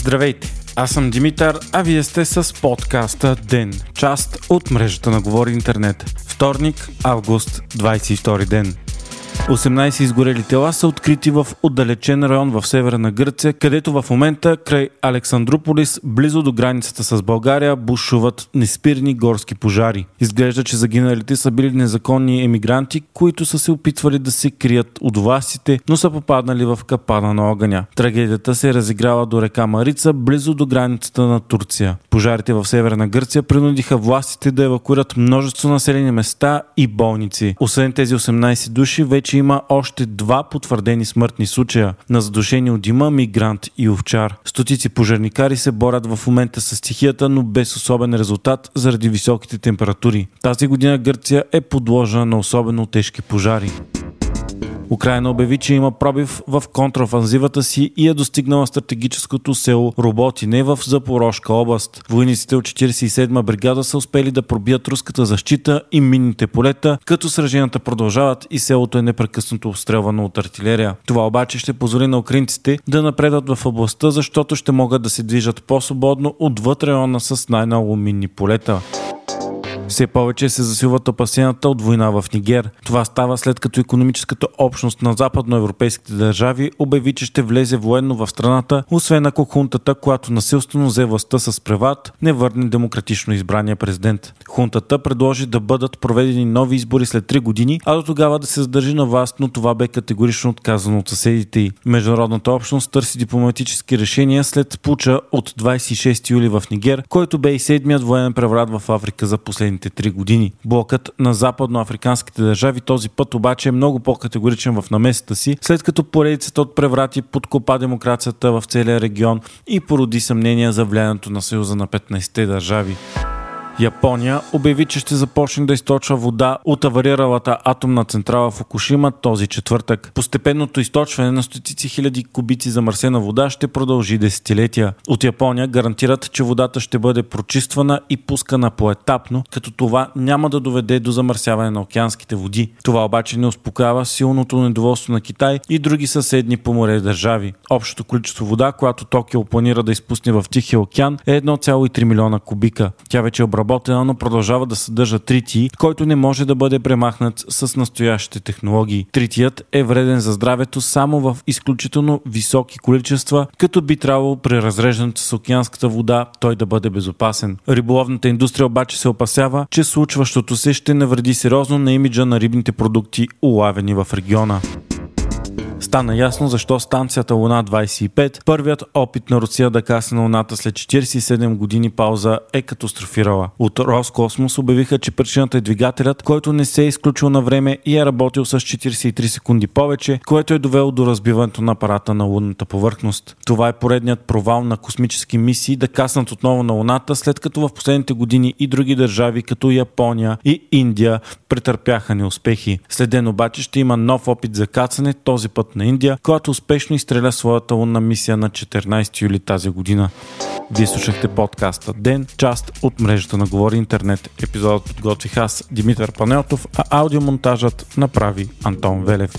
Здравейте! Аз съм Димитър, а вие сте с подкаста ДЕН, част от мрежата на Говори Интернет. Вторник, август, 22 ден. 18 изгорели тела са открити в отдалечен район в северна Гърция, където в момента край Александрополис, близо до границата с България, бушуват неспирни горски пожари. Изглежда, че загиналите са били незаконни емигранти, които са се опитвали да се крият от властите, но са попаднали в капана на огъня. Трагедията се е разиграла до река Марица, близо до границата на Турция. Пожарите в северна Гърция принудиха властите да евакуират множество населени места и болници. Освен тези 18 души, вече има още два потвърдени смъртни случая на задушени от дима мигрант и овчар. Стотици пожарникари се борят в момента с стихията, но без особен резултат заради високите температури. Тази година Гърция е подложена на особено тежки пожари. Украина обяви, че има пробив в контрафанзивата си и е достигнала стратегическото село Роботине в Запорожка област. Войниците от 47-ма бригада са успели да пробият руската защита и минните полета, като сраженията продължават и селото е непрекъснато обстрелвано от артилерия. Това обаче ще позволи на украинците да напредат в областта, защото ще могат да се движат по-свободно отвъд района с най-много минни полета. Все повече се засилват опасенията от война в Нигер. Това става след като економическата общност на западноевропейските държави обяви, че ще влезе военно в страната, освен ако хунтата, която насилствено взе властта с преват, не върне демократично избрания президент. Хунтата предложи да бъдат проведени нови избори след 3 години, а до тогава да се задържи на власт, но това бе категорично отказано от съседите й. Международната общност търси дипломатически решения след пуча от 26 юли в Нигер, който бе и седмият военен преврат в Африка за последните последните три години. Блокът на западноафриканските държави този път обаче е много по-категоричен в намесата си, след като поредицата от преврати подкопа демокрацията в целия регион и породи съмнения за влиянието на Съюза на 15-те държави. Япония обяви, че ще започне да източва вода от авариралата атомна централа в Окушима този четвъртък. Постепенното източване на стотици хиляди кубици замърсена вода ще продължи десетилетия. От Япония гарантират, че водата ще бъде прочиствана и пускана поетапно, като това няма да доведе до замърсяване на океанските води. Това обаче не успокоява силното недоволство на Китай и други съседни по море държави. Общото количество вода, която Токио планира да изпусне в Тихия океан е 1,3 милиона кубика. Тя вече е обработена, но продължава да съдържа тритий, който не може да бъде премахнат с настоящите технологии. Тритият е вреден за здравето само в изключително високи количества, като би трябвало при разреждането с океанската вода той да бъде безопасен. Риболовната индустрия обаче се опасява, че случващото се ще навреди сериозно на имиджа на рибните продукти, улавени в региона. Стана ясно защо станцията Луна 25, първият опит на Русия да касне на Луната след 47 години пауза, е катастрофирала. От Роскосмос обявиха, че причината е двигателят, който не се е изключил на време и е работил с 43 секунди повече, което е довело до разбиването на апарата на лунната повърхност. Това е поредният провал на космически мисии да каснат отново на Луната, след като в последните години и други държави, като Япония и Индия, претърпяха неуспехи. Следен обаче ще има нов опит за кацане, този път на Индия, която успешно изстреля своята лунна мисия на 14 юли тази година. Вие слушахте подкаста Ден, част от мрежата на Говори Интернет. Епизодът подготвих аз, Димитър Панелтов, а аудиомонтажът направи Антон Велев.